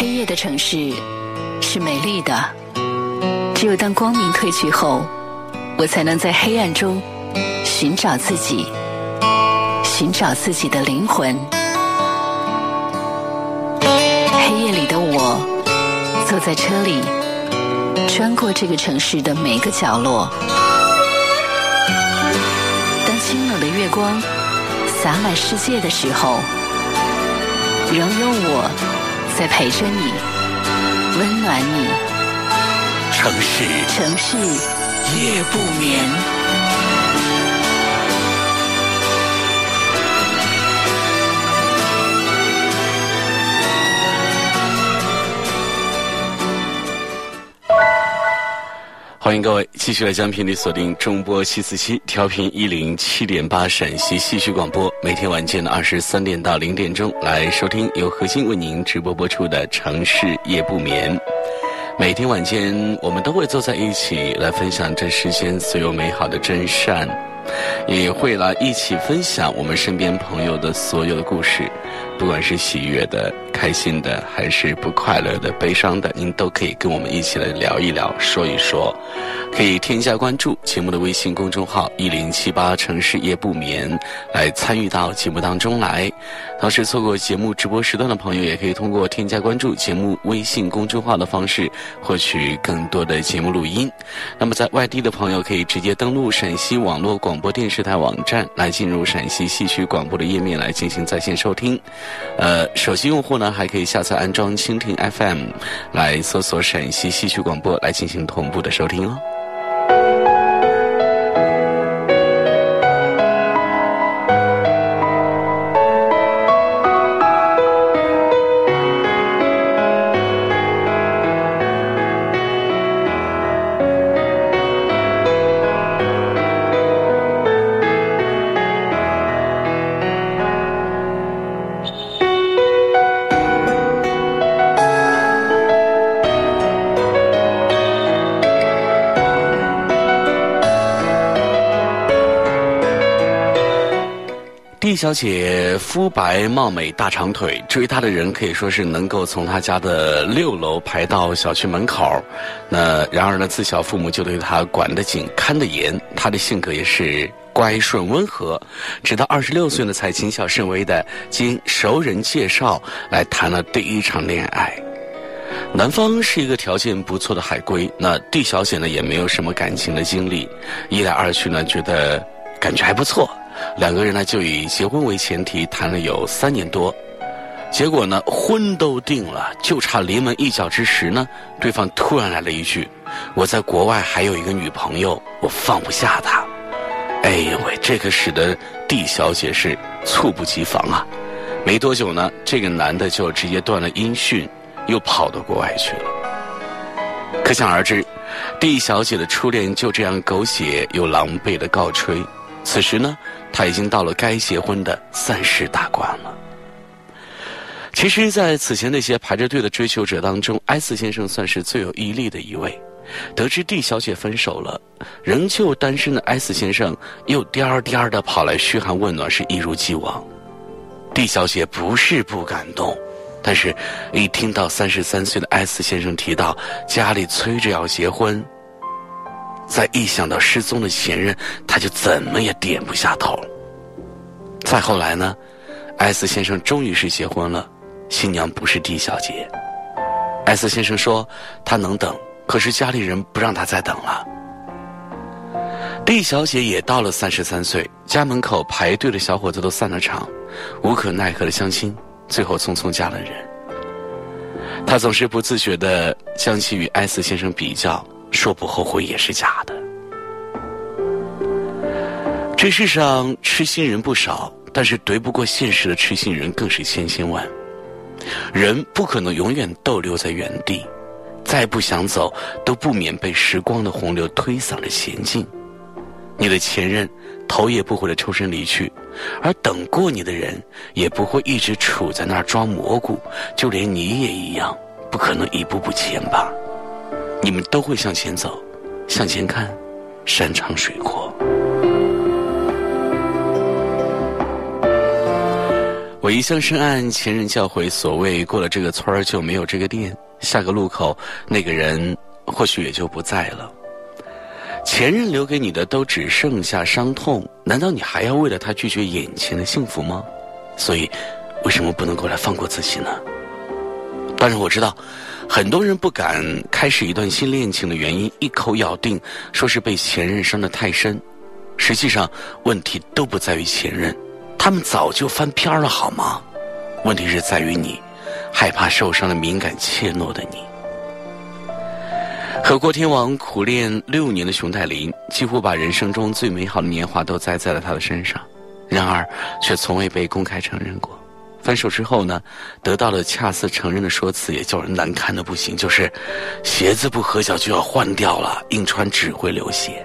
黑夜的城市是美丽的，只有当光明褪去后，我才能在黑暗中寻找自己，寻找自己的灵魂。黑夜里的我，坐在车里，穿过这个城市的每个角落。当清冷的月光洒满世界的时候，仍有我在陪着你，温暖你。城市城市夜不眠。欢迎各位继续来将频率锁定中波七四七调频一零七点八陕西戏曲广播，每天晚间的二十三点到零点钟来收听由核心为您直播播出的《城市夜不眠》。每天晚间我们都会坐在一起来分享这世间所有美好的真善，也会来一起分享我们身边朋友的所有的故事。不管是喜悦的、开心的，还是不快乐的、悲伤的，您都可以跟我们一起来聊一聊、说一说。可以添加关注节目的微信公众号“一零七八城市夜不眠”，来参与到节目当中来。同时，错过节目直播时段的朋友，也可以通过添加关注节目微信公众号的方式，获取更多的节目录音。那么，在外地的朋友，可以直接登录陕西网络广播电视台网站，来进入陕西戏曲广播的页面来进行在线收听。呃，手机用户呢，还可以下载安装蜻蜓 FM，来搜索陕西戏曲广播来进行同步的收听哦。小姐肤白貌美大长腿，追她的人可以说是能够从她家的六楼排到小区门口。那然而呢，自小父母就对她管得紧、看得严，她的性格也是乖顺温和。直到二十六岁呢，才谨小慎微的经熟人介绍来谈了第一场恋爱。男方是一个条件不错的海归，那 D 小姐呢也没有什么感情的经历，一来二去呢，觉得感觉还不错。两个人呢就以结婚为前提谈了有三年多，结果呢婚都定了，就差临门一脚之时呢，对方突然来了一句：“我在国外还有一个女朋友，我放不下她。”哎呦喂，这可使得 D 小姐是猝不及防啊！没多久呢，这个男的就直接断了音讯，又跑到国外去了。可想而知，D 小姐的初恋就这样狗血又狼狈的告吹。此时呢，他已经到了该结婚的三十大关了。其实，在此前那些排着队的追求者当中，S 先生算是最有毅力的一位。得知 D 小姐分手了，仍旧单身的 S 先生又颠儿颠儿的跑来嘘寒问暖，是一如既往。D 小姐不是不感动，但是，一听到三十三岁的 S 先生提到家里催着要结婚，再一想到失踪的前任，他就怎么也点不下头。再后来呢艾斯先生终于是结婚了，新娘不是 D 小姐。艾斯先生说他能等，可是家里人不让他再等了。D 小姐也到了三十三岁，家门口排队的小伙子都散了场，无可奈何的相亲，最后匆匆嫁了人。她总是不自觉的将其与艾斯先生比较，说不后悔也是假的。这世上痴心人不少，但是怼不过现实的痴心人更是千千万。人不可能永远逗留在原地，再不想走，都不免被时光的洪流推搡着前进。你的前任头也不回的抽身离去，而等过你的人也不会一直杵在那儿装蘑菇，就连你也一样，不可能一步步前吧。你们都会向前走，向前看，山长水阔。我一向深谙前人教诲，所谓过了这个村儿就没有这个店，下个路口那个人或许也就不在了。前任留给你的都只剩下伤痛，难道你还要为了他拒绝眼前的幸福吗？所以，为什么不能够来放过自己呢？当然，我知道，很多人不敢开始一段新恋情的原因，一口咬定说是被前任伤得太深。实际上，问题都不在于前任，他们早就翻篇了，好吗？问题是在于你，害怕受伤的敏感怯懦的你。和郭天王苦练六年的熊黛林，几乎把人生中最美好的年华都栽在了他的身上，然而却从未被公开承认过。分手之后呢，得到了恰似承认的说辞，也叫人难堪的不行，就是鞋子不合脚就要换掉了，硬穿只会流血。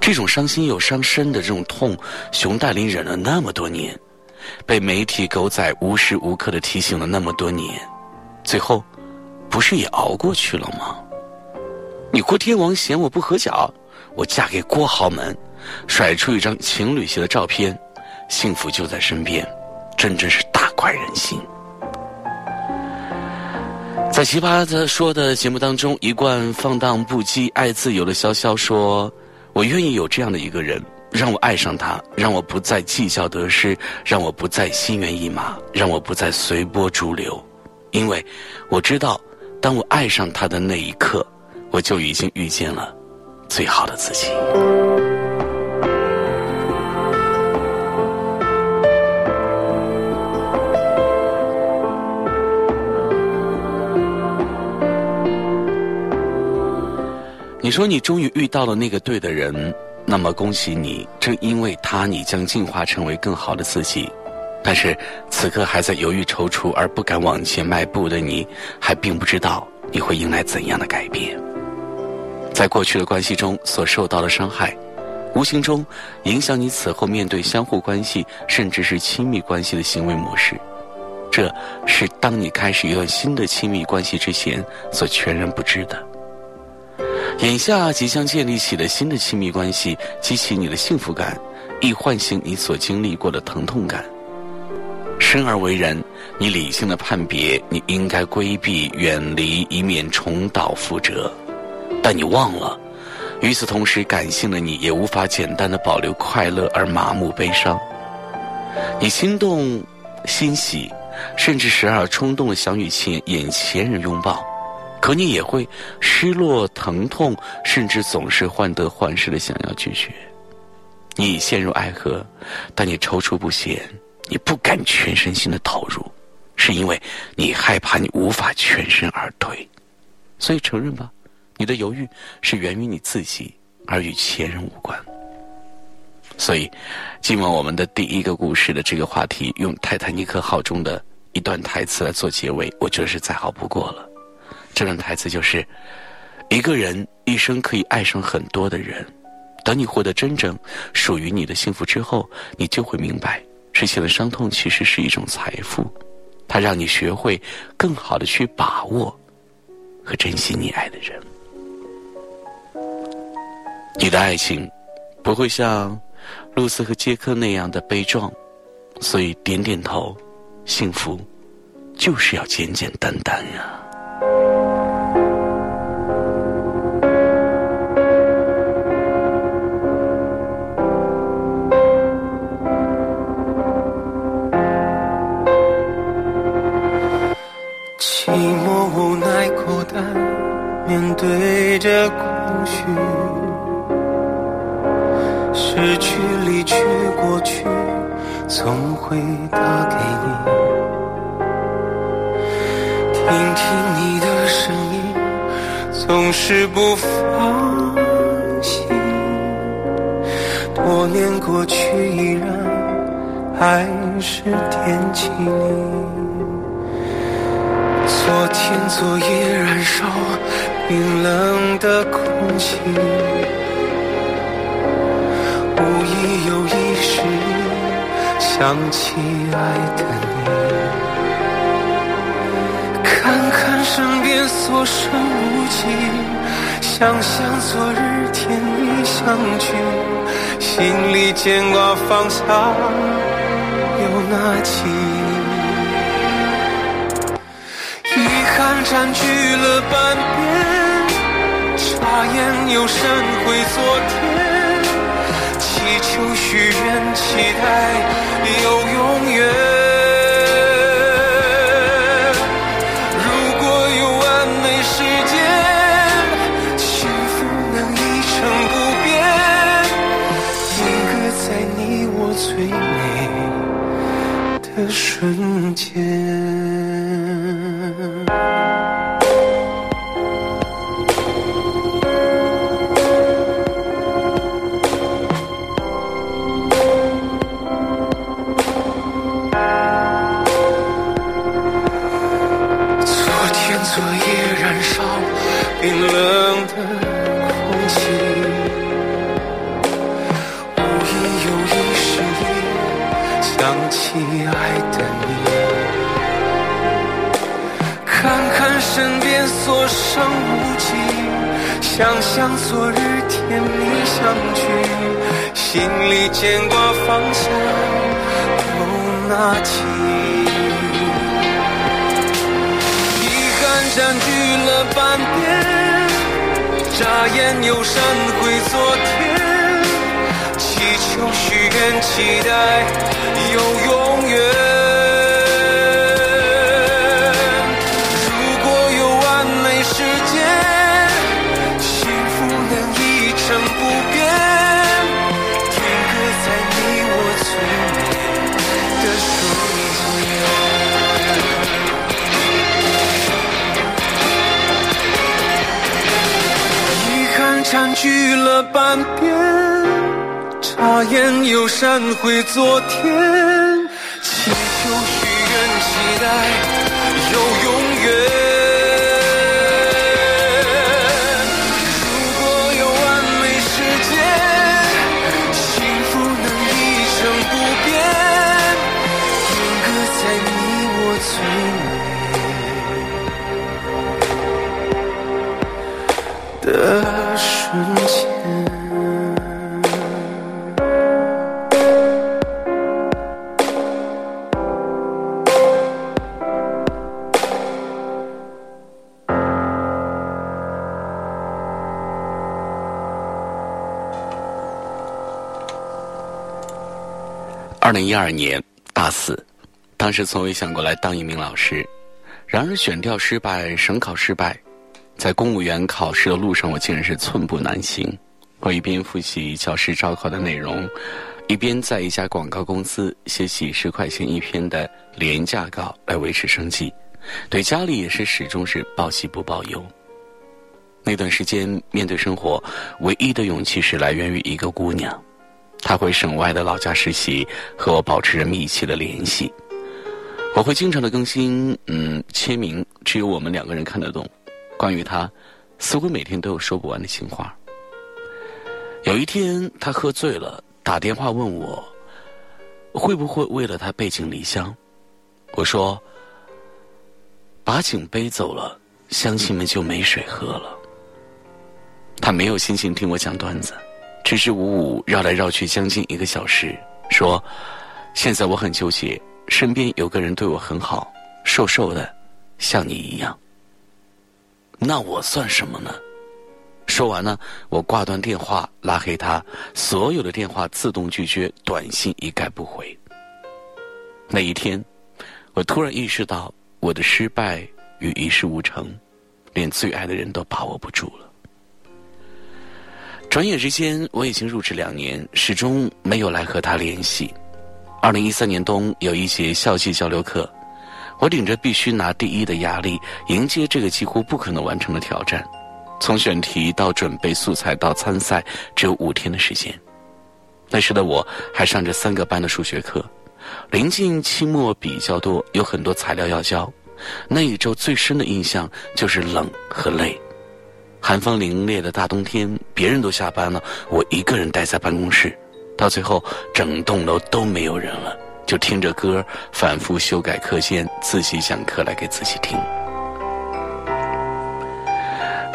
这种伤心又伤身的这种痛，熊黛林忍了那么多年，被媒体狗仔无时无刻的提醒了那么多年，最后。不是也熬过去了吗？你郭天王嫌我不合脚，我嫁给郭豪门，甩出一张情侣鞋的照片，幸福就在身边，真真是大快人心。在奇葩的说的节目当中，一贯放荡不羁、爱自由的潇潇说：“我愿意有这样的一个人，让我爱上他，让我不再计较得失，让我不再心猿意马，让我不再随波逐流，因为我知道。”当我爱上他的那一刻，我就已经遇见了最好的自己。说你终于遇到了那个对的人，那么恭喜你，正因为他，你将进化成为更好的自己。但是，此刻还在犹豫踌躇而不敢往前迈步的你，还并不知道你会迎来怎样的改变。在过去的关系中所受到的伤害，无形中影响你此后面对相互关系，甚至是亲密关系的行为模式。这是当你开始一段新的亲密关系之前所全然不知的。眼下即将建立起的新的亲密关系，激起你的幸福感，亦唤醒你所经历过的疼痛感。生而为人，你理性的判别，你应该规避、远离，以免重蹈覆辙。但你忘了，与此同时，感性的你也无法简单的保留快乐而麻木悲伤。你心动、欣喜，甚至时而冲动的想与前眼前人拥抱，可你也会失落、疼痛，甚至总是患得患失的想要拒绝。你已陷入爱河，但你踌躇不前。你不敢全身心的投入，是因为你害怕你无法全身而退，所以承认吧，你的犹豫是源于你自己，而与前人无关。所以，今晚我们的第一个故事的这个话题，用《泰坦尼克号》中的一段台词来做结尾，我觉得是再好不过了。这段台词就是：一个人一生可以爱上很多的人，等你获得真正属于你的幸福之后，你就会明白。之前的伤痛其实是一种财富，它让你学会更好的去把握和珍惜你爱的人。你的爱情不会像露丝和杰克那样的悲壮，所以点点头，幸福就是要简简单单呀。寂寞、无奈、孤单面对着空虚，失去、离去、过去，总会打给你，听听你的声音，总是不放心。多年过去，依然还是惦记你。昨天、昨夜燃烧。冰冷的空气，无意有意识想起爱的你，看看身边所剩无几，想想昨日甜蜜相聚，心里牵挂放下。又拿起。占据了半边，眨眼又闪回昨天，祈求许愿，期待有永远。如果有完美世界，幸福能一成不变，定格在你我最美的瞬间。想象昨日甜蜜相聚，心里牵挂放下又拿起，遗憾占据了半边，眨眼又闪回昨天，有许愿期待有永远如果有完美世界幸福能一成不变定格在你我最美的瞬间遗憾占据了半边。眨眼又闪回昨天，祈求、许愿、期待有永远。如果有完美世界，幸福能一成不变，定格在你我最美的。二零一二年大四，当时从未想过来当一名老师，然而选调失败，省考失败。在公务员考试的路上，我竟然是寸步难行。我一边复习教师招考的内容，一边在一家广告公司写几十块钱一篇的廉价稿来维持生计。对家里也是始终是报喜不报忧。那段时间，面对生活，唯一的勇气是来源于一个姑娘，他回省外的老家实习，和我保持着密切的联系。我会经常的更新，嗯，签名，只有我们两个人看得懂。关于他，似乎每天都有说不完的情话。有一天，他喝醉了，打电话问我，会不会为了他背井离乡？我说，把井背走了，乡亲们就没水喝了。他没有心情听我讲段子，支支吾吾绕来绕去将近一个小时，说：“现在我很纠结，身边有个人对我很好，瘦瘦的，像你一样。”那我算什么呢？说完呢，我挂断电话，拉黑他，所有的电话自动拒绝，短信一概不回。那一天，我突然意识到我的失败与一事无成，连最爱的人都把握不住了。转眼之间，我已经入职两年，始终没有来和他联系。二零一三年冬，有一节校际交流课。我顶着必须拿第一的压力，迎接这个几乎不可能完成的挑战。从选题到准备素材到参赛，只有五天的时间。那时的我还上着三个班的数学课，临近期末比较多，有很多材料要交。那一周最深的印象就是冷和累。寒风凛冽的大冬天，别人都下班了，我一个人待在办公室，到最后整栋楼都没有人了。就听着歌，反复修改课件，自习讲课来给自己听。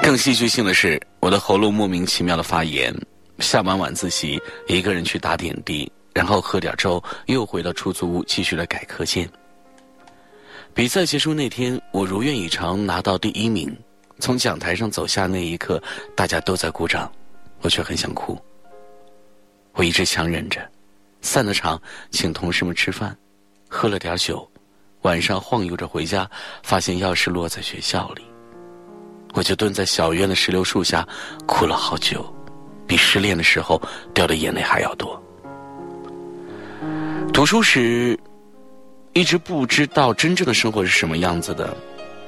更戏剧性的是，我的喉咙莫名其妙的发炎。下完晚自习，一个人去打点滴，然后喝点粥，又回到出租屋继续来改课件。比赛结束那天，我如愿以偿拿到第一名。从讲台上走下那一刻，大家都在鼓掌，我却很想哭。我一直强忍着，散了场，请同事们吃饭，喝了点酒，晚上晃悠着回家，发现钥匙落在学校里。我就蹲在小院的石榴树下，哭了好久，比失恋的时候掉的眼泪还要多。读书时，一直不知道真正的生活是什么样子的，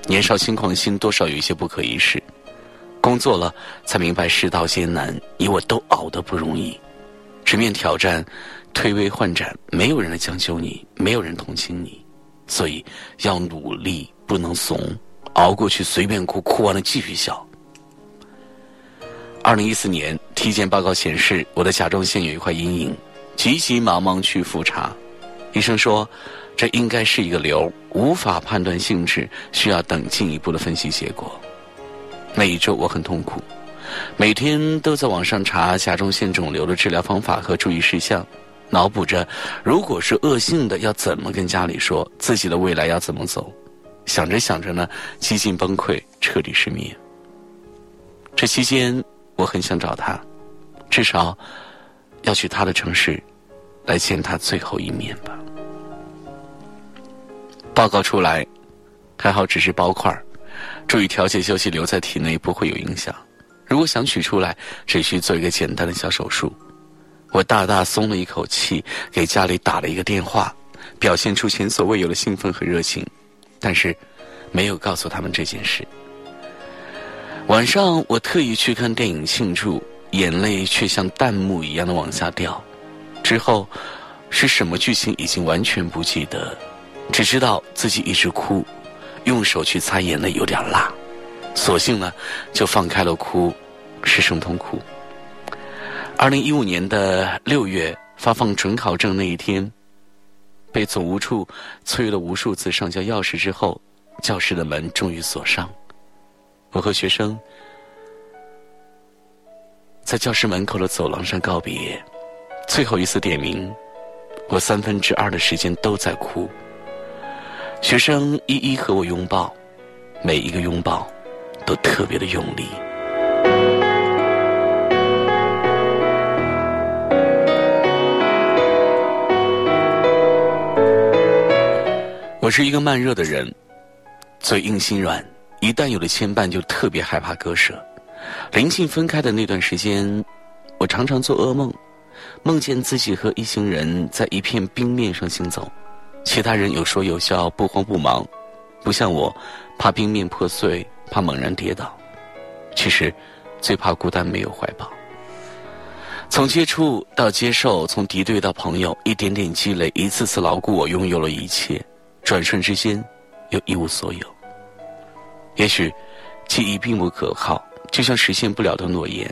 年少轻狂心多少有一些不可一世。工作了才明白世道艰难，你我都熬得不容易。直面挑战，推诿换盏，没有人来将就你，没有人同情你，所以要努力，不能怂，熬过去，随便哭，哭完了继续笑。二零一四年体检报告显示，我的甲状腺有一块阴影，急急忙忙去复查，医生说这应该是一个瘤，无法判断性质，需要等进一步的分析结果。那一周我很痛苦。每天都在网上查甲状腺肿瘤的治疗方法和注意事项，脑补着如果是恶性的要怎么跟家里说，自己的未来要怎么走。想着想着呢，几近崩溃，彻底失眠。这期间我很想找他，至少要去他的城市，来见他最后一面吧。报告出来，还好只是包块注意调节休息留在体内不会有影响。如果想取出来，只需做一个简单的小手术。我大大松了一口气，给家里打了一个电话，表现出前所未有的兴奋和热情，但是没有告诉他们这件事。晚上我特意去看电影庆祝，眼泪却像弹幕一样的往下掉。之后是什么剧情已经完全不记得，只知道自己一直哭，用手去擦眼泪有点辣，索性呢就放开了哭。失声痛哭。二零一五年的六月发放准考证那一天，被总务处催了无数次上交钥匙之后，教室的门终于锁上。我和学生在教室门口的走廊上告别，最后一次点名，我三分之二的时间都在哭。学生一一和我拥抱，每一个拥抱都特别的用力。我是一个慢热的人，嘴硬心软，一旦有了牵绊，就特别害怕割舍。临近分开的那段时间，我常常做噩梦，梦见自己和一行人在一片冰面上行走，其他人有说有笑，不慌不忙，不像我，怕冰面破碎，怕猛然跌倒。其实，最怕孤单，没有怀抱。从接触到接受，从敌对到朋友，一点点积累，一次次牢固，我拥有了一切。转瞬之间，又一无所有。也许，记忆并不可靠，就像实现不了的诺言，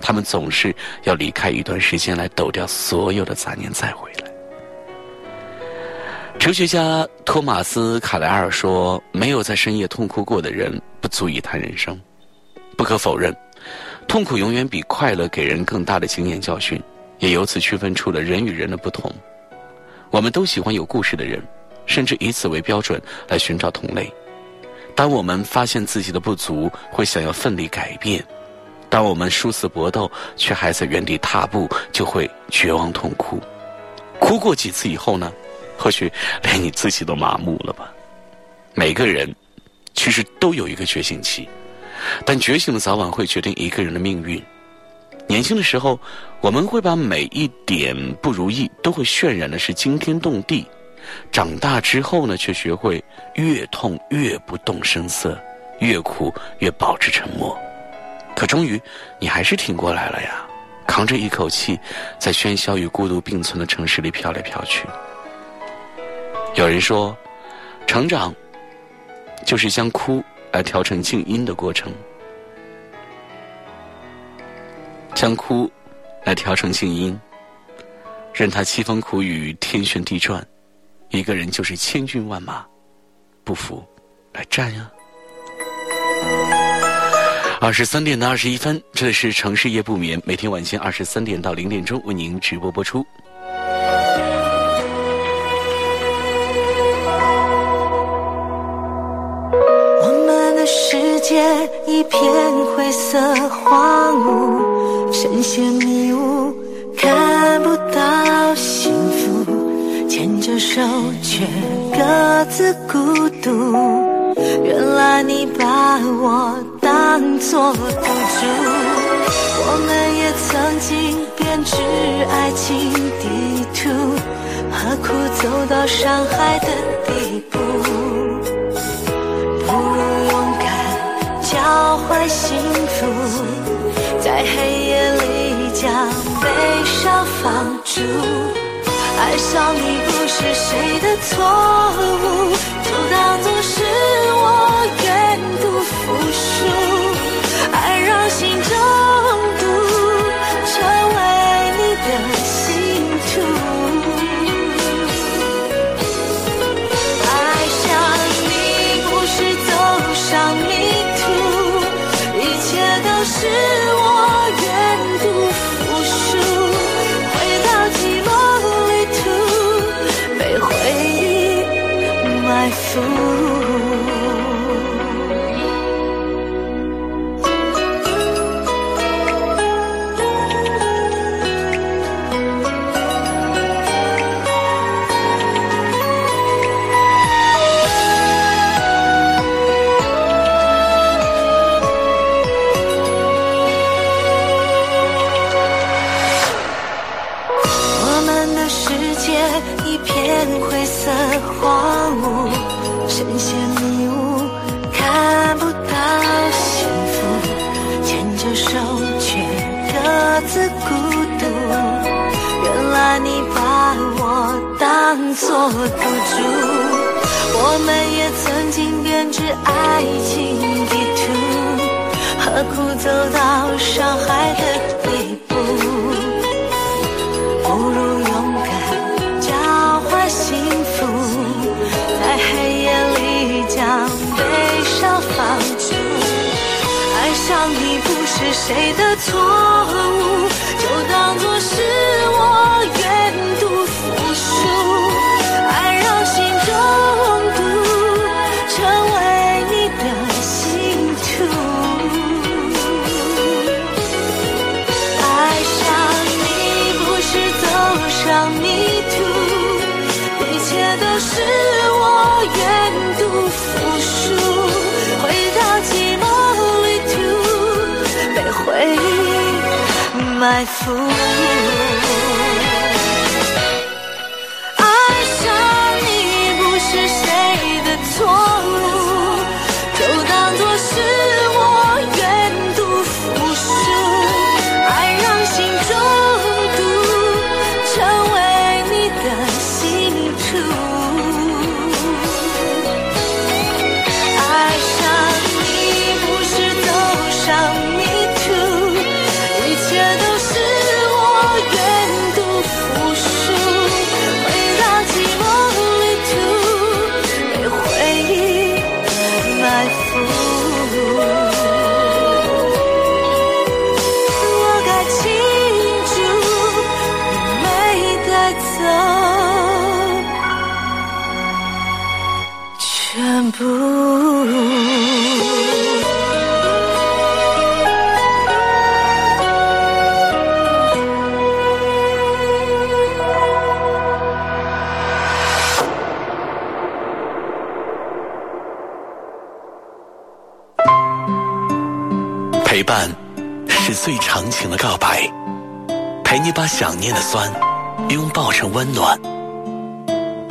他们总是要离开一段时间来抖掉所有的杂念，再回来。哲学家托马斯·卡莱尔说：“没有在深夜痛哭过的人，不足以谈人生。”不可否认，痛苦永远比快乐给人更大的经验教训，也由此区分出了人与人的不同。我们都喜欢有故事的人。甚至以此为标准来寻找同类。当我们发现自己的不足，会想要奋力改变；当我们殊死搏斗，却还在原地踏步，就会绝望痛哭。哭过几次以后呢？或许连你自己都麻木了吧。每个人其实都有一个觉醒期，但觉醒的早晚会决定一个人的命运。年轻的时候，我们会把每一点不如意都会渲染的是惊天动地。长大之后呢，却学会越痛越不动声色，越苦越保持沉默。可终于，你还是挺过来了呀，扛着一口气，在喧嚣与孤独并存的城市里飘来飘去。有人说，成长就是将哭来调成静音的过程，将哭来调成静音，任它凄风苦雨，天旋地转。一个人就是千军万马，不服来战呀！二十三点的二十一分，这里是城市夜不眠，每天晚间二十三点到零点钟为您直播播出。一片灰色荒芜，深陷迷雾，看不到幸福，牵着手却各自孤独。原来你把我当作赌注，我们也曾经编织爱情地图，何苦走到伤害的地步？交换幸福，在黑夜里将悲伤放逐。爱上你不是谁的错误，就当作是我愿赌服输。孤独。原来你把我当作赌注，我们也曾经编织爱情地图，何苦走到伤害的地步？不如勇敢交换幸福，在黑夜里将悲伤放逐。爱上你不是谁的错误，埋伏情的告白，陪你把想念的酸拥抱成温暖，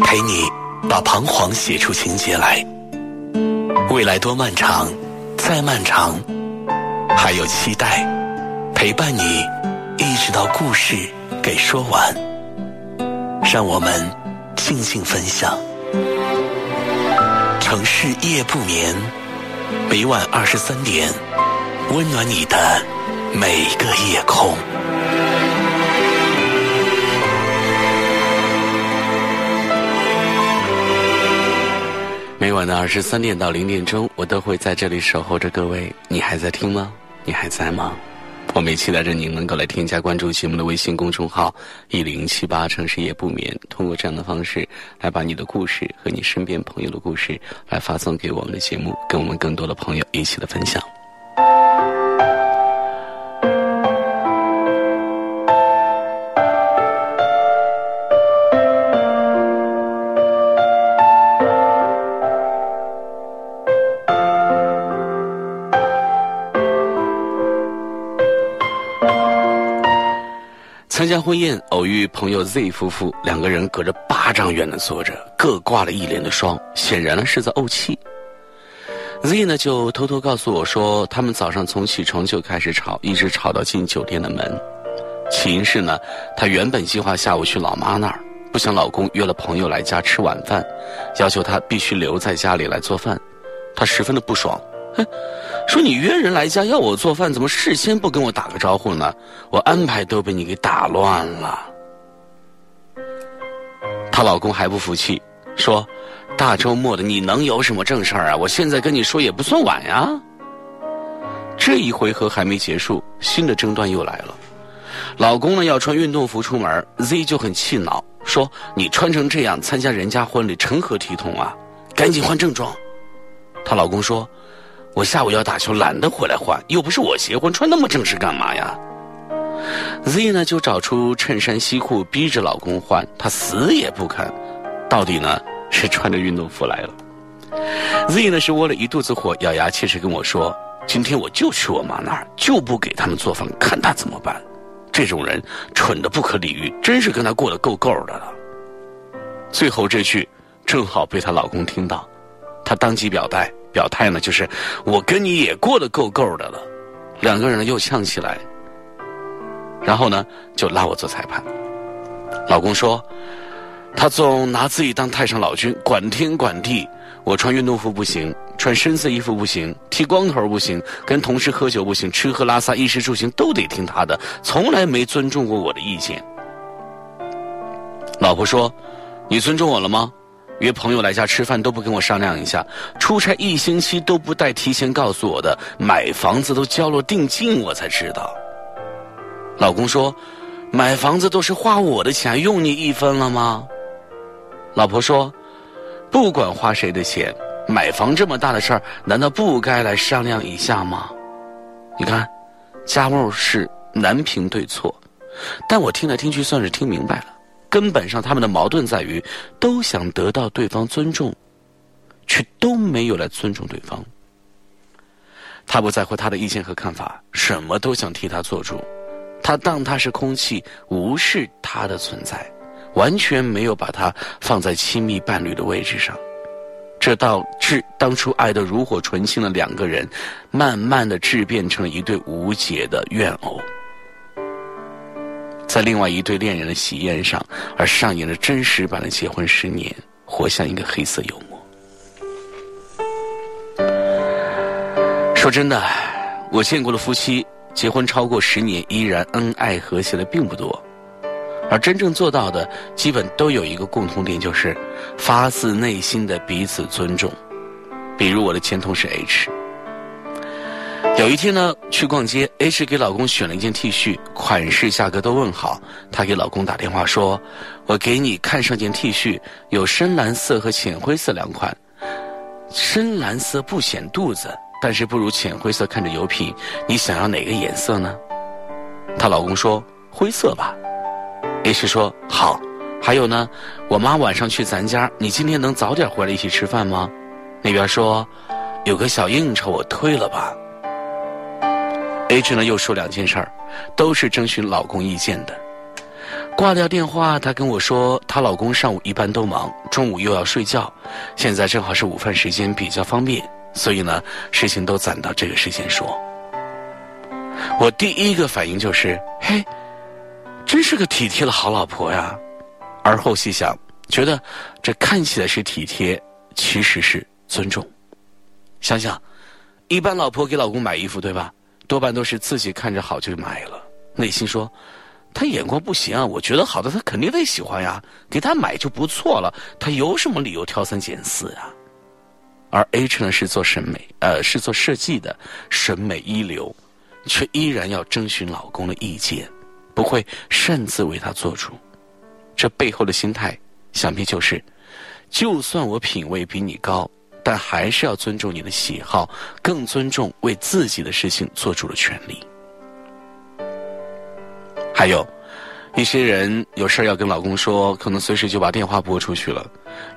陪你把彷徨写出情节来。未来多漫长，再漫长，还有期待陪伴你，一直到故事给说完。让我们静静分享。城市夜不眠，每晚二十三点。温暖你的每个夜空。每晚的二十三点到零点钟，我都会在这里守候着各位。你还在听吗？你还在吗？我们也期待着您能够来添加关注节目的微信公众号“一零七八城市夜不眠”，通过这样的方式来把你的故事和你身边朋友的故事来发送给我们的节目，跟我们更多的朋友一起的分享。参加婚宴，偶遇朋友 Z 夫妇，两个人隔着八丈远的坐着，各挂了一脸的霜，显然呢是在怄气。Z 呢就偷偷告诉我说，他们早上从起床就开始吵，一直吵到进酒店的门。起因是呢，她原本计划下午去老妈那儿，不想老公约了朋友来家吃晚饭，要求她必须留在家里来做饭，她十分的不爽。哼，说你约人来家要我做饭，怎么事先不跟我打个招呼呢？我安排都被你给打乱了。她老公还不服气，说：“大周末的你能有什么正事儿啊？我现在跟你说也不算晚呀。”这一回合还没结束，新的争端又来了。老公呢要穿运动服出门，Z 就很气恼，说：“你穿成这样参加人家婚礼，成何体统啊？赶紧换正装。”她老公说。我下午要打球，懒得回来换，又不是我结婚，穿那么正式干嘛呀？Z 呢就找出衬衫西裤，逼着老公换，他死也不肯，到底呢是穿着运动服来了。Z 呢是窝了一肚子火，咬牙切齿跟我说：“今天我就去我妈那儿，就不给他们做饭，看他怎么办。”这种人蠢的不可理喻，真是跟他过得够够的了。最后这句正好被她老公听到，他当即表态。表态呢，就是我跟你也过得够够的了，两个人又呛起来，然后呢就拉我做裁判。老公说，他总拿自己当太上老君，管天管地。我穿运动服不行，穿深色衣服不行，剃光头不行，跟同事喝酒不行，吃喝拉撒衣食住行都得听他的，从来没尊重过我的意见。老婆说，你尊重我了吗？约朋友来家吃饭都不跟我商量一下，出差一星期都不带提前告诉我的，买房子都交了定金我才知道。老公说，买房子都是花我的钱，用你一分了吗？老婆说，不管花谁的钱，买房这么大的事儿，难道不该来商量一下吗？你看，家务事难评对错，但我听来听去算是听明白了。根本上，他们的矛盾在于都想得到对方尊重，却都没有来尊重对方。他不在乎他的意见和看法，什么都想替他做主。他当他是空气，无视他的存在，完全没有把他放在亲密伴侣的位置上。这导致当初爱得如火纯青的两个人，慢慢的质变成了一对无解的怨偶。在另外一对恋人的喜宴上，而上演了真实版的结婚十年，活像一个黑色幽默。说真的，我见过的夫妻结婚超过十年依然恩爱和谐的并不多，而真正做到的，基本都有一个共同点，就是发自内心的彼此尊重。比如我的前同事 H。有一天呢，去逛街，H 给老公选了一件 T 恤，款式、价格都问好。她给老公打电话说：“我给你看上件 T 恤，有深蓝色和浅灰色两款。深蓝色不显肚子，但是不如浅灰色看着有品。你想要哪个颜色呢？”她老公说：“灰色吧。”H 说：“好。还有呢，我妈晚上去咱家，你今天能早点回来一起吃饭吗？”那边说：“有个小应酬，我推了吧。” H 呢又说两件事儿，都是征询老公意见的。挂掉电话，她跟我说，她老公上午一般都忙，中午又要睡觉，现在正好是午饭时间，比较方便，所以呢，事情都攒到这个时间说。我第一个反应就是，嘿，真是个体贴的好老婆呀。而后细想，觉得这看起来是体贴，其实是尊重。想想，一般老婆给老公买衣服，对吧？多半都是自己看着好就买了，内心说，他眼光不行啊，我觉得好的他肯定得喜欢呀，给他买就不错了，他有什么理由挑三拣四呀？而 H 呢是做审美，呃，是做设计的，审美一流，却依然要征询老公的意见，不会擅自为他做主。这背后的心态，想必就是：就算我品味比你高，但还是要尊重你的喜好，更尊重为自己的事情做主的权利。还有，一些人有事要跟老公说，可能随时就把电话拨出去了。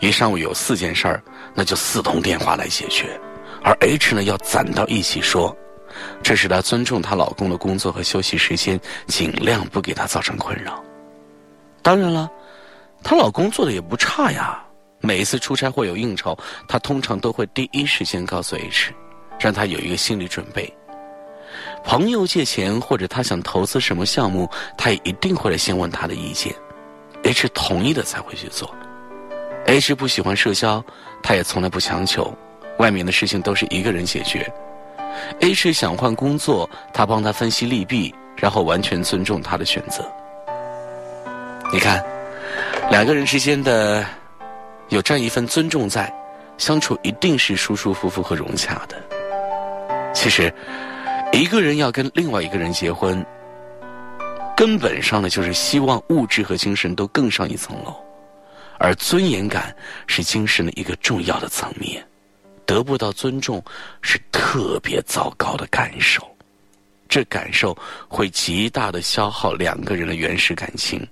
一上午有四件事儿，那就四通电话来解决。而 H 呢，要攒到一起说，这使她尊重她老公的工作和休息时间，尽量不给他造成困扰。当然了，她老公做的也不差呀。每一次出差或有应酬，他通常都会第一时间告诉 H，让他有一个心理准备。朋友借钱或者他想投资什么项目，他也一定会来先问他的意见，H 同意的才会去做。H 不喜欢社交，他也从来不强求，外面的事情都是一个人解决。H 想换工作，他帮他分析利弊，然后完全尊重他的选择。你看，两个人之间的有这样一份尊重在，相处一定是舒舒服服和融洽的。其实。一个人要跟另外一个人结婚，根本上呢就是希望物质和精神都更上一层楼，而尊严感是精神的一个重要的层面，得不到尊重是特别糟糕的感受，这感受会极大的消耗两个人的原始感情，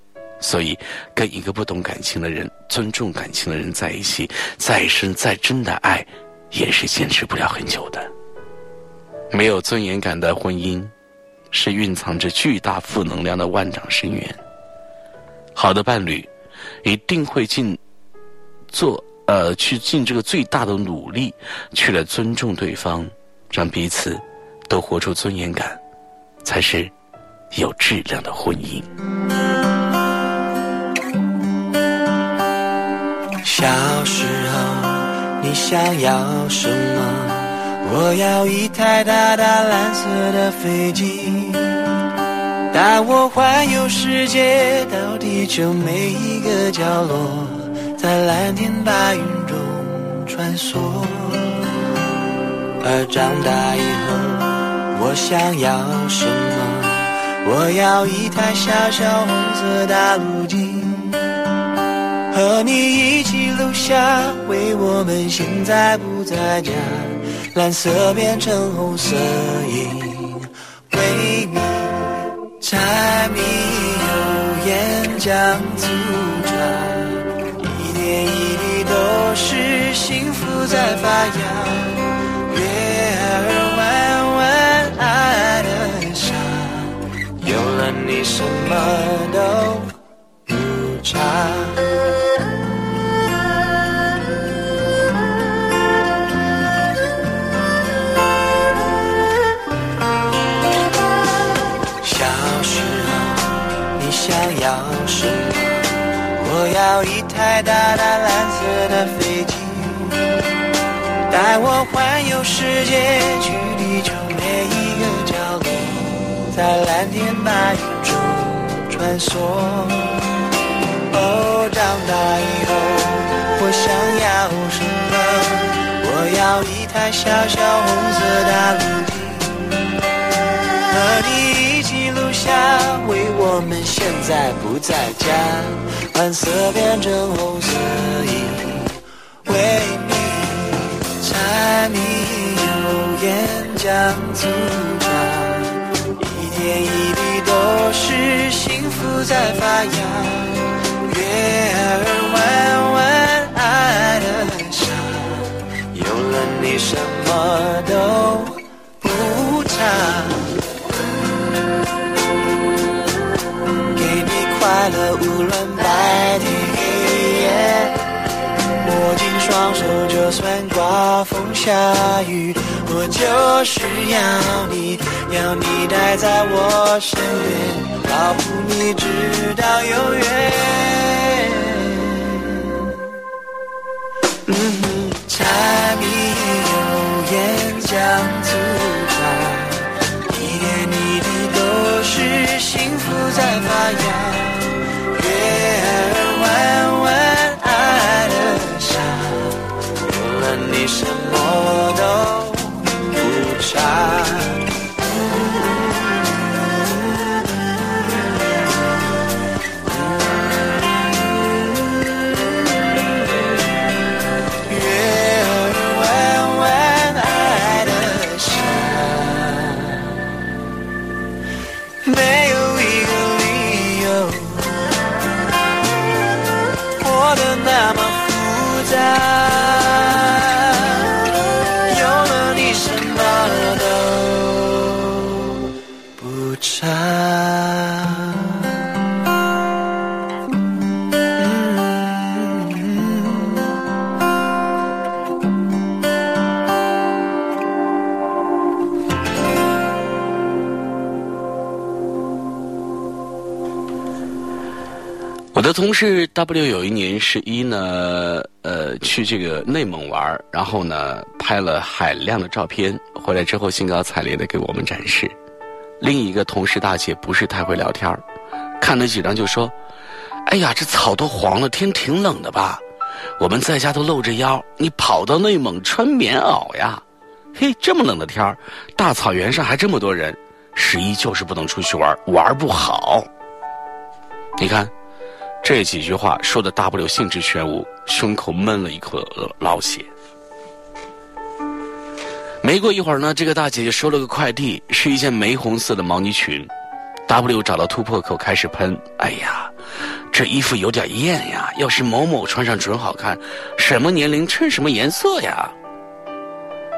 所以跟一个不懂感情的人、尊重感情的人在一起，再深再真的爱，也是坚持不了很久的。没有尊严感的婚姻，是蕴藏着巨大负能量的万丈深渊。好的伴侣，一定会尽做呃去尽这个最大的努力，去了尊重对方，让彼此都活出尊严感，才是有质量的婚姻。小时候，你想要什么？我要一台大大蓝色的飞机，带我环游世界，到地球每一个角落，在蓝天白云中穿梭。而长大以后，我想要什么？我要一台小小红色大陆机，和你一起留下，为我们现在不在家。蓝色变成红色，因为你柴米油盐酱醋茶，一点一滴都是幸福在发芽。世界，去地球每一个角落，在蓝天白云中穿梭。哦，长大以后我想要什么？我要一台小小红色大陆机，和你一起录下，为我们现在不在家。蓝色变成红色，因为油盐酱醋茶，一点一滴都是幸福在发芽。月儿弯弯爱的傻，有了你什么都不差。给你快乐无论白天黑夜，握紧双手，就算刮风下雨，我就是要你，要你待在我身边，保护你直到永远。是 W 有一年十一呢，呃，去这个内蒙玩，然后呢拍了海量的照片，回来之后兴高采烈的给我们展示。另一个同事大姐不是太会聊天看了几张就说：“哎呀，这草都黄了，天挺冷的吧？我们在家都露着腰，你跑到内蒙穿棉袄呀？嘿，这么冷的天大草原上还这么多人，十一就是不能出去玩，玩不好。你看。”这几句话说的 W 兴致全无，胸口闷了一口老血。没过一会儿呢，这个大姐姐收了个快递，是一件玫红色的毛呢裙。W 找到突破口开始喷：“哎呀，这衣服有点艳呀！要是某某穿上准好看，什么年龄衬什么颜色呀？”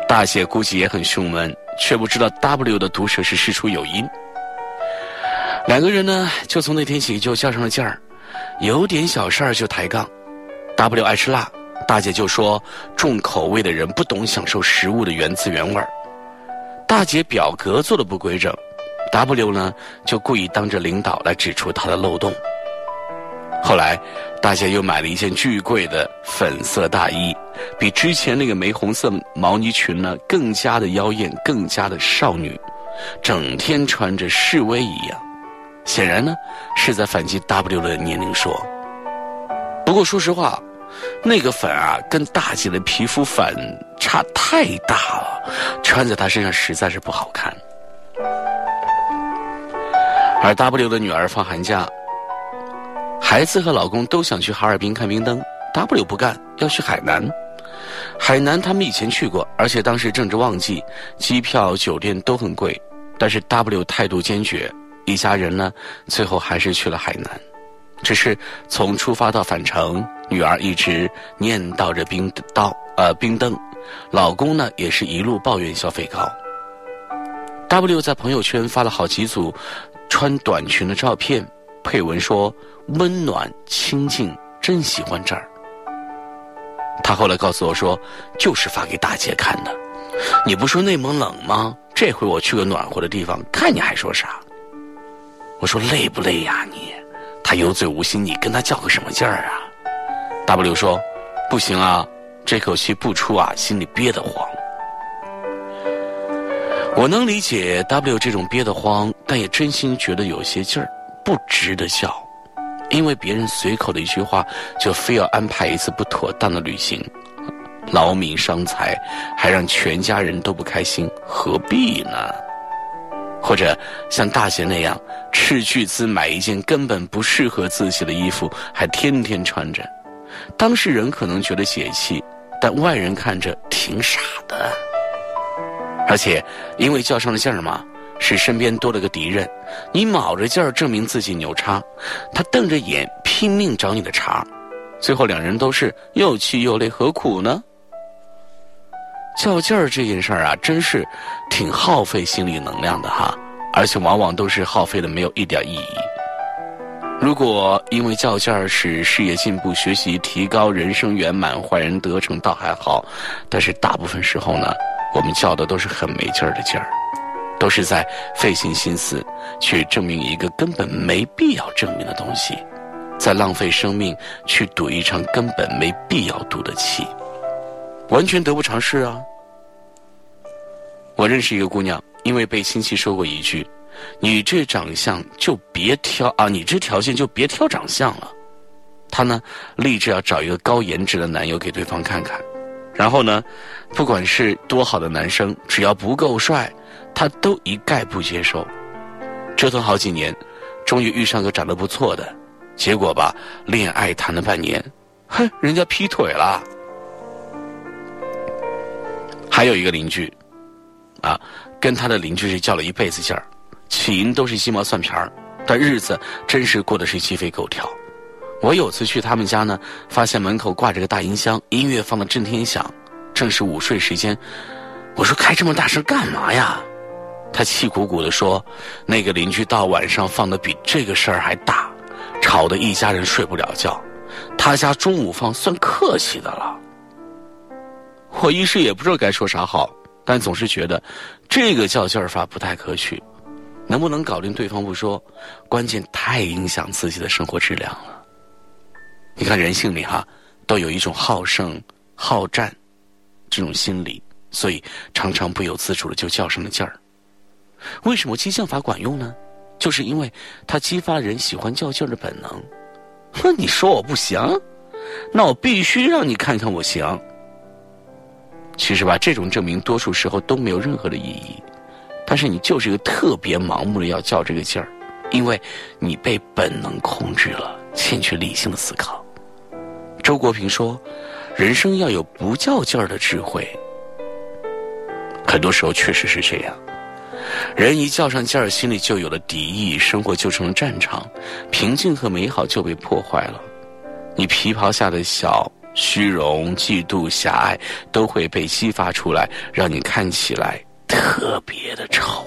大姐估计也很胸闷，却不知道 W 的毒舌是事出有因。两个人呢，就从那天起就较上了劲儿。有点小事儿就抬杠，W 爱吃辣，大姐就说重口味的人不懂享受食物的原汁原味儿。大姐表格做的不规整，W 呢就故意当着领导来指出她的漏洞。后来，大姐又买了一件巨贵的粉色大衣，比之前那个玫红色毛呢裙呢更加的妖艳，更加的少女，整天穿着示威一样。显然呢，是在反击 W 的年龄说。不过说实话，那个粉啊，跟大姐的皮肤反差太大了，穿在她身上实在是不好看。而 W 的女儿放寒假，孩子和老公都想去哈尔滨看冰灯，W 不干，要去海南。海南他们以前去过，而且当时正值旺季，机票、酒店都很贵，但是 W 态度坚决。一家人呢，最后还是去了海南，只是从出发到返程，女儿一直念叨着冰刀呃冰灯，老公呢也是一路抱怨消费高。W 在朋友圈发了好几组穿短裙的照片，配文说温暖清静，真喜欢这儿。他后来告诉我说，就是发给大姐看的。你不说内蒙冷吗？这回我去个暖和的地方，看你还说啥？我说累不累呀你？他有嘴无心，你跟他较个什么劲儿啊？W 说，不行啊，这口气不出啊，心里憋得慌。我能理解 W 这种憋得慌，但也真心觉得有些劲儿，不值得笑。因为别人随口的一句话，就非要安排一次不妥当的旅行，劳民伤财，还让全家人都不开心，何必呢？或者像大贤那样斥巨资买一件根本不适合自己的衣服，还天天穿着，当事人可能觉得解气，但外人看着挺傻的。而且因为较上了劲儿嘛，使身边多了个敌人，你卯着劲儿证明自己牛叉，他瞪着眼拼命找你的茬，最后两人都是又气又累，何苦呢？较劲儿这件事儿啊，真是挺耗费心理能量的哈，而且往往都是耗费的没有一点意义。如果因为较劲儿使事业进步、学习提高、人生圆满、坏人得逞，倒还好；但是大部分时候呢，我们较的都是很没劲儿的劲儿，都是在费尽心思去证明一个根本没必要证明的东西，在浪费生命去赌一场根本没必要赌的气。完全得不偿失啊！我认识一个姑娘，因为被亲戚说过一句：“你这长相就别挑啊，你这条件就别挑长相了。”她呢，立志要找一个高颜值的男友给对方看看。然后呢，不管是多好的男生，只要不够帅，她都一概不接受。折腾好几年，终于遇上个长得不错的，结果吧，恋爱谈了半年，哼，人家劈腿了。还有一个邻居，啊，跟他的邻居是较了一辈子劲儿，起因都是鸡毛蒜皮儿，但日子真是过得是鸡飞狗跳。我有次去他们家呢，发现门口挂着个大音箱，音乐放的震天响，正是午睡时间。我说开这么大声干嘛呀？他气鼓鼓的说，那个邻居到晚上放的比这个事儿还大，吵得一家人睡不了觉。他家中午放算客气的了。我一时也不知道该说啥好，但总是觉得这个较劲儿法不太可取。能不能搞定对方不说，关键太影响自己的生活质量了。你看人性里哈，都有一种好胜、好战这种心理，所以常常不由自主的就较上了劲儿。为什么激将法管用呢？就是因为它激发人喜欢较劲儿的本能。哼，你说我不行，那我必须让你看看我行。其实吧，这种证明多数时候都没有任何的意义。但是你就是一个特别盲目的要较这个劲儿，因为你被本能控制了，欠缺理性的思考。周国平说：“人生要有不较劲儿的智慧。”很多时候确实是这样，人一较上劲儿，心里就有了敌意，生活就成了战场，平静和美好就被破坏了。你皮袍下的小虚荣、嫉妒、狭隘都会被激发出来，让你看起来特别的丑。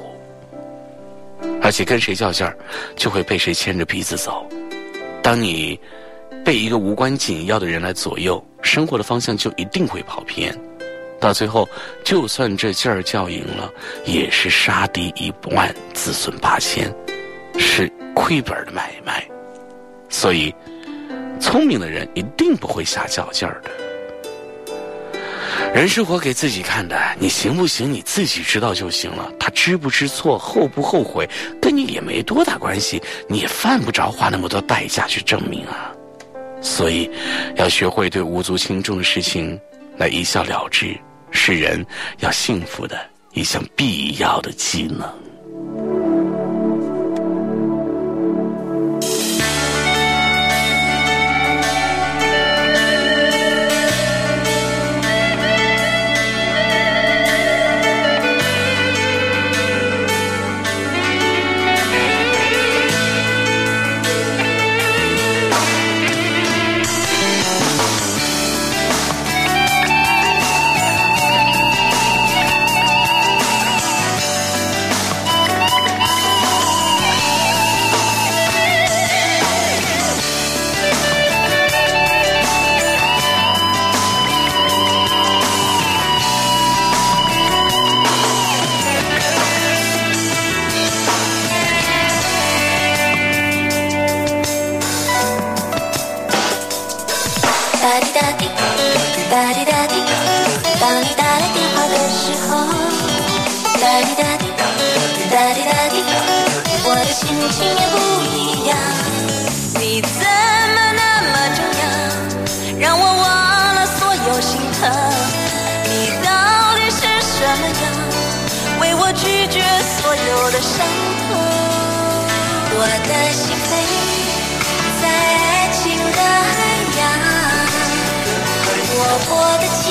而且跟谁较劲儿，就会被谁牵着鼻子走。当你被一个无关紧要的人来左右，生活的方向就一定会跑偏。到最后，就算这劲儿较赢了，也是杀敌一万，自损八千，是亏本的买卖。所以，聪明的人一定不会瞎较劲儿的。人是活给自己看的，你行不行，你自己知道就行了。他知不知错，后不后悔，跟你也没多大关系，你也犯不着花那么多代价去证明啊。所以，要学会对无足轻重的事情来一笑了之。是人要幸福的一项必要的技能。伤痛。我的心飞在爱情的海洋我过得紧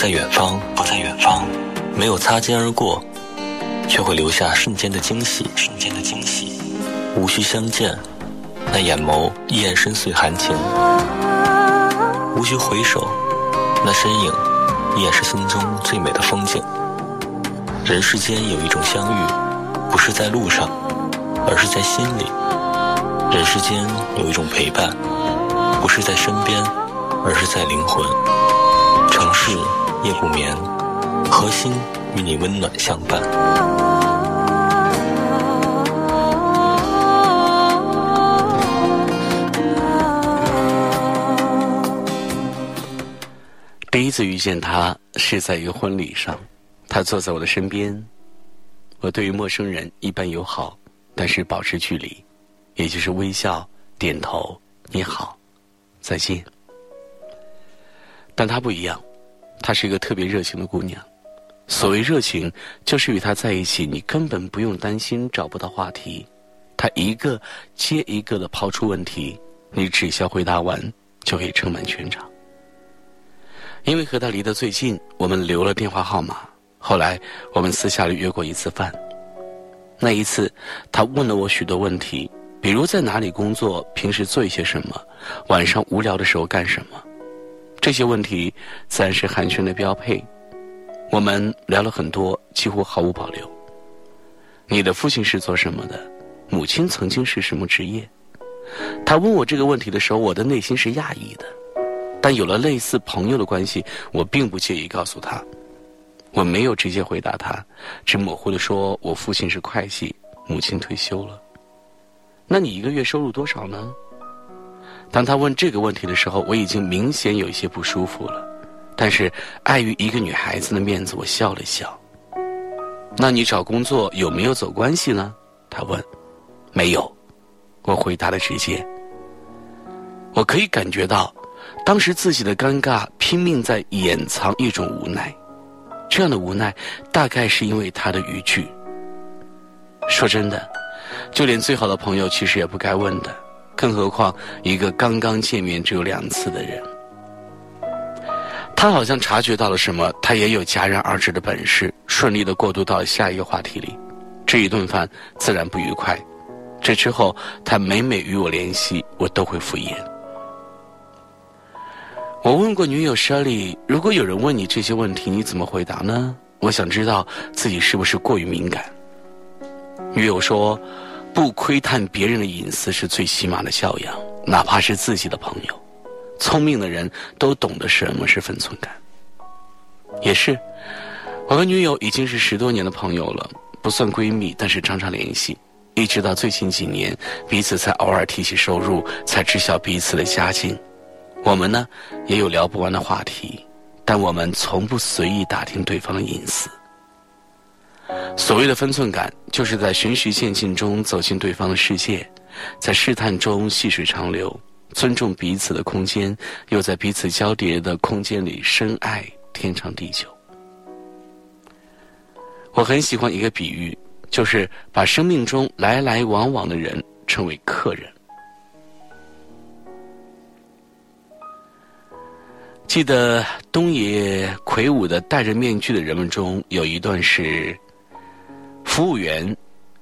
在远方，不在远方，没有擦肩而过，却会留下瞬间的惊喜，瞬间的惊喜。无需相见，那眼眸依然深邃含情；无需回首，那身影依然是心中最美的风景。人世间有一种相遇，不是在路上，而是在心里；人世间有一种陪伴，不是在身边，而是在灵魂。城市夜不眠，核心与你温暖相伴。第一次遇见他是在一个婚礼上，他坐在我的身边。我对于陌生人一般友好，但是保持距离，也就是微笑、点头、你好、再见。但他不一样，她是一个特别热情的姑娘。所谓热情，就是与她在一起，你根本不用担心找不到话题。她一个接一个的抛出问题，你只需要回答完，就可以撑满全场。因为和他离得最近，我们留了电话号码。后来我们私下里约过一次饭。那一次，他问了我许多问题，比如在哪里工作，平时做一些什么，晚上无聊的时候干什么。这些问题自然是寒暄的标配。我们聊了很多，几乎毫无保留。你的父亲是做什么的？母亲曾经是什么职业？他问我这个问题的时候，我的内心是讶异的。但有了类似朋友的关系，我并不介意告诉他。我没有直接回答他，只模糊的说：“我父亲是会计，母亲退休了。”那你一个月收入多少呢？当他问这个问题的时候，我已经明显有一些不舒服了。但是碍于一个女孩子的面子，我笑了笑。那你找工作有没有走关系呢？他问。没有，我回答的直接。我可以感觉到。当时自己的尴尬，拼命在掩藏一种无奈，这样的无奈，大概是因为他的语句。说真的，就连最好的朋友，其实也不该问的，更何况一个刚刚见面只有两次的人。他好像察觉到了什么，他也有戛然而止的本事，顺利的过渡到下一个话题里。这一顿饭自然不愉快，这之后他每每与我联系，我都会敷衍。我问过女友 Shirley，如果有人问你这些问题，你怎么回答呢？我想知道自己是不是过于敏感。女友说，不窥探别人的隐私是最起码的教养，哪怕是自己的朋友。聪明的人都懂得什么是分寸感。也是，我和女友已经是十多年的朋友了，不算闺蜜，但是常常联系。一直到最近几年，彼此才偶尔提起收入，才知晓彼此的家境。我们呢，也有聊不完的话题，但我们从不随意打听对方的隐私。所谓的分寸感，就是在循序渐进中走进对方的世界，在试探中细水长流，尊重彼此的空间，又在彼此交叠的空间里深爱天长地久。我很喜欢一个比喻，就是把生命中来来往往的人称为客人。记得东野魁梧的戴着面具的人们中有一段是，服务员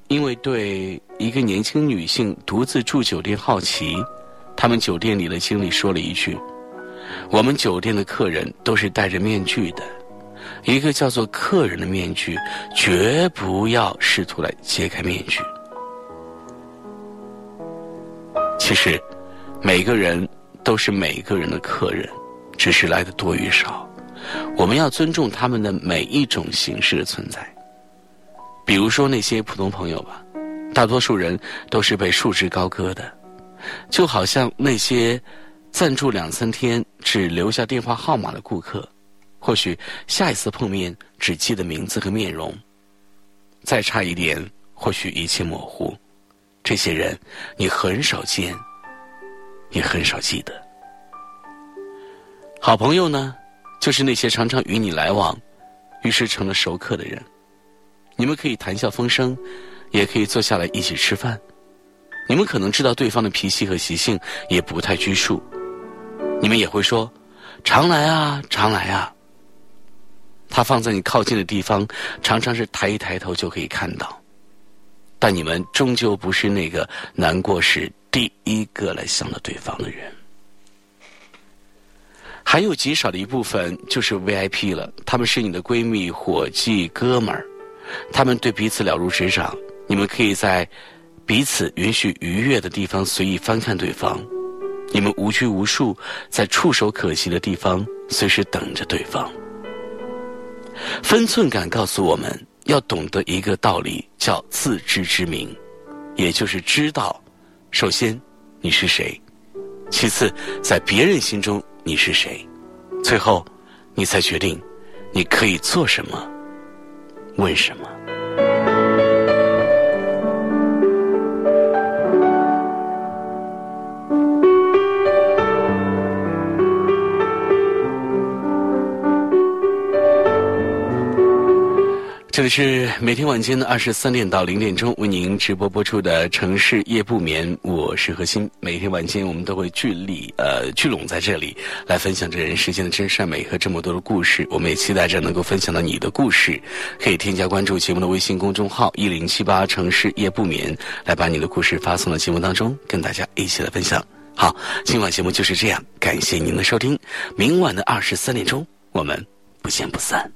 因为对一个年轻女性独自住酒店好奇，他们酒店里的经理说了一句：“我们酒店的客人都是戴着面具的，一个叫做客人的面具，绝不要试图来揭开面具。”其实，每个人都是每个人的客人。只是来的多与少，我们要尊重他们的每一种形式的存在。比如说那些普通朋友吧，大多数人都是被束之高阁的，就好像那些暂住两三天只留下电话号码的顾客，或许下一次碰面只记得名字和面容，再差一点，或许一切模糊。这些人你很少见，也很少记得。好朋友呢，就是那些常常与你来往，于是成了熟客的人。你们可以谈笑风生，也可以坐下来一起吃饭。你们可能知道对方的脾气和习性，也不太拘束。你们也会说：“常来啊，常来啊。”他放在你靠近的地方，常常是抬一抬头就可以看到。但你们终究不是那个难过时第一个来想到对方的人。还有极少的一部分就是 VIP 了，他们是你的闺蜜、伙计、哥们儿，他们对彼此了如指掌。你们可以在彼此允许愉悦的地方随意翻看对方，你们无拘无束，在触手可及的地方随时等着对方。分寸感告诉我们要懂得一个道理，叫自知之明，也就是知道，首先你是谁，其次在别人心中。你是谁？最后，你才决定你可以做什么，为什么。这里是每天晚间的二十三点到零点钟为您直播播出的城市夜不眠，我是何鑫。每天晚间我们都会聚力呃聚拢在这里，来分享这人世间的真善美和这么多的故事。我们也期待着能够分享到你的故事，可以添加关注节目的微信公众号一零七八城市夜不眠，来把你的故事发送到节目当中，跟大家一起来分享。好，今晚节目就是这样，感谢您的收听，明晚的二十三点钟我们不见不散。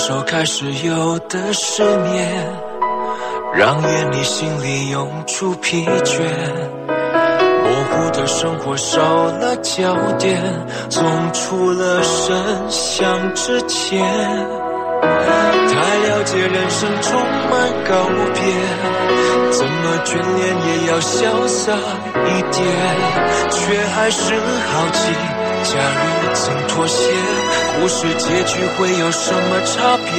手开始有的失眠，让眼里心里涌出疲倦，模糊的生活少了焦点，总出了神像之前。太了解人生充满告别，怎么眷恋也要潇洒一点，却还是好奇。假如曾妥协，故事结局会有什么差别？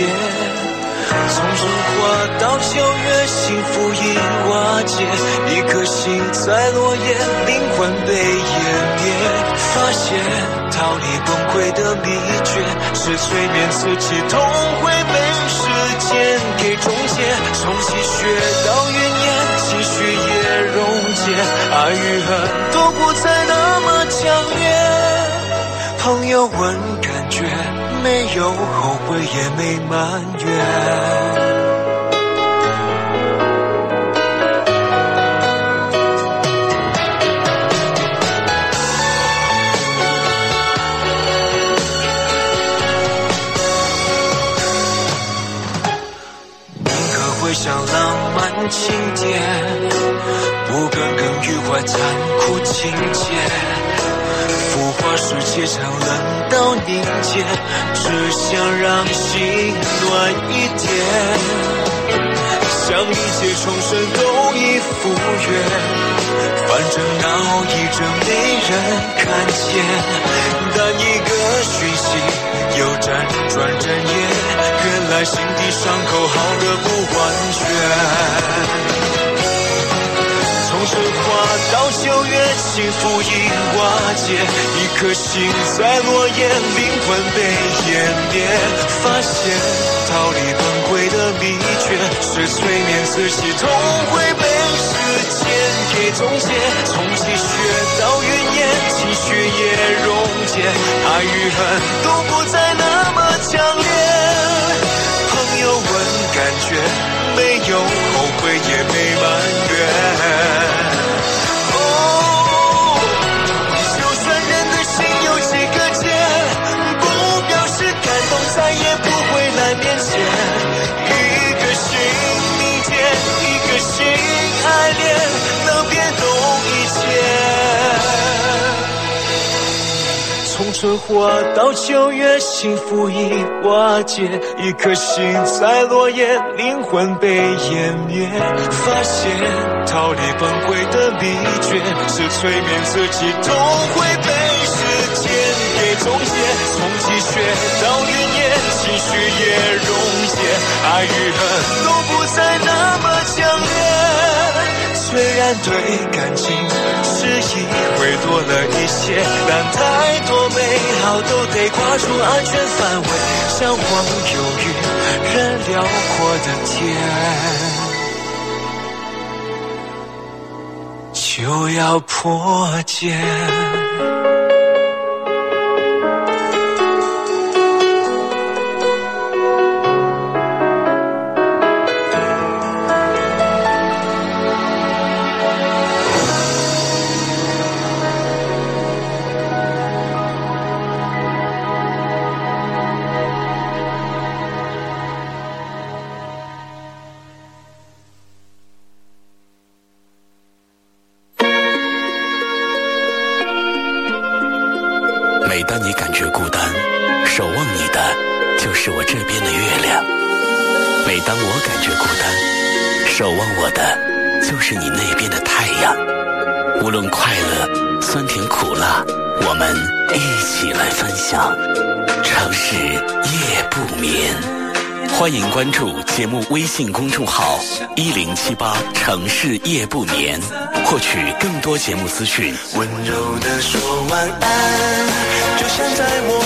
从春花到秋月，幸福已瓦解，一颗心在落叶，灵魂被湮灭。发现逃离崩溃的秘诀，是催眠自己，痛会被时间给终结。从积雪到云烟，情绪也溶解，爱与恨都不再那么强烈。朋友问感觉，没有后悔，也没埋怨。宁可回想浪漫情节，不耿耿于怀残酷情节。浮华世界常冷到凝结，只想让心暖一点。想一切重生都已赴约，反正闹一阵没人看见。但一个讯息又辗转人夜，原来心底伤口好的不完全。从生花到九月，幸福已瓦解，一颗心在落叶，灵魂被湮灭。发现逃离崩溃的秘诀，是催眠自己，痛会被时间给终结。从积雪到云烟，情绪也溶解，爱与恨都不再那么强烈。朋友问感觉，没有后悔，也没埋怨。春花到九月，幸福已瓦解，一颗心在落叶，灵魂被湮灭。发现逃离崩溃的秘诀，是催眠自己，痛会被时间给终结。从积雪到云烟，情绪也溶解。爱与恨都不再那么强烈。虽然对感情是意会多了一些，但太多美好都得跨出安全范围，像黄有鱼人辽阔的天，就要破茧。微信公众号一零七八城市夜不眠，获取更多节目资讯。温柔的说晚安，就像在我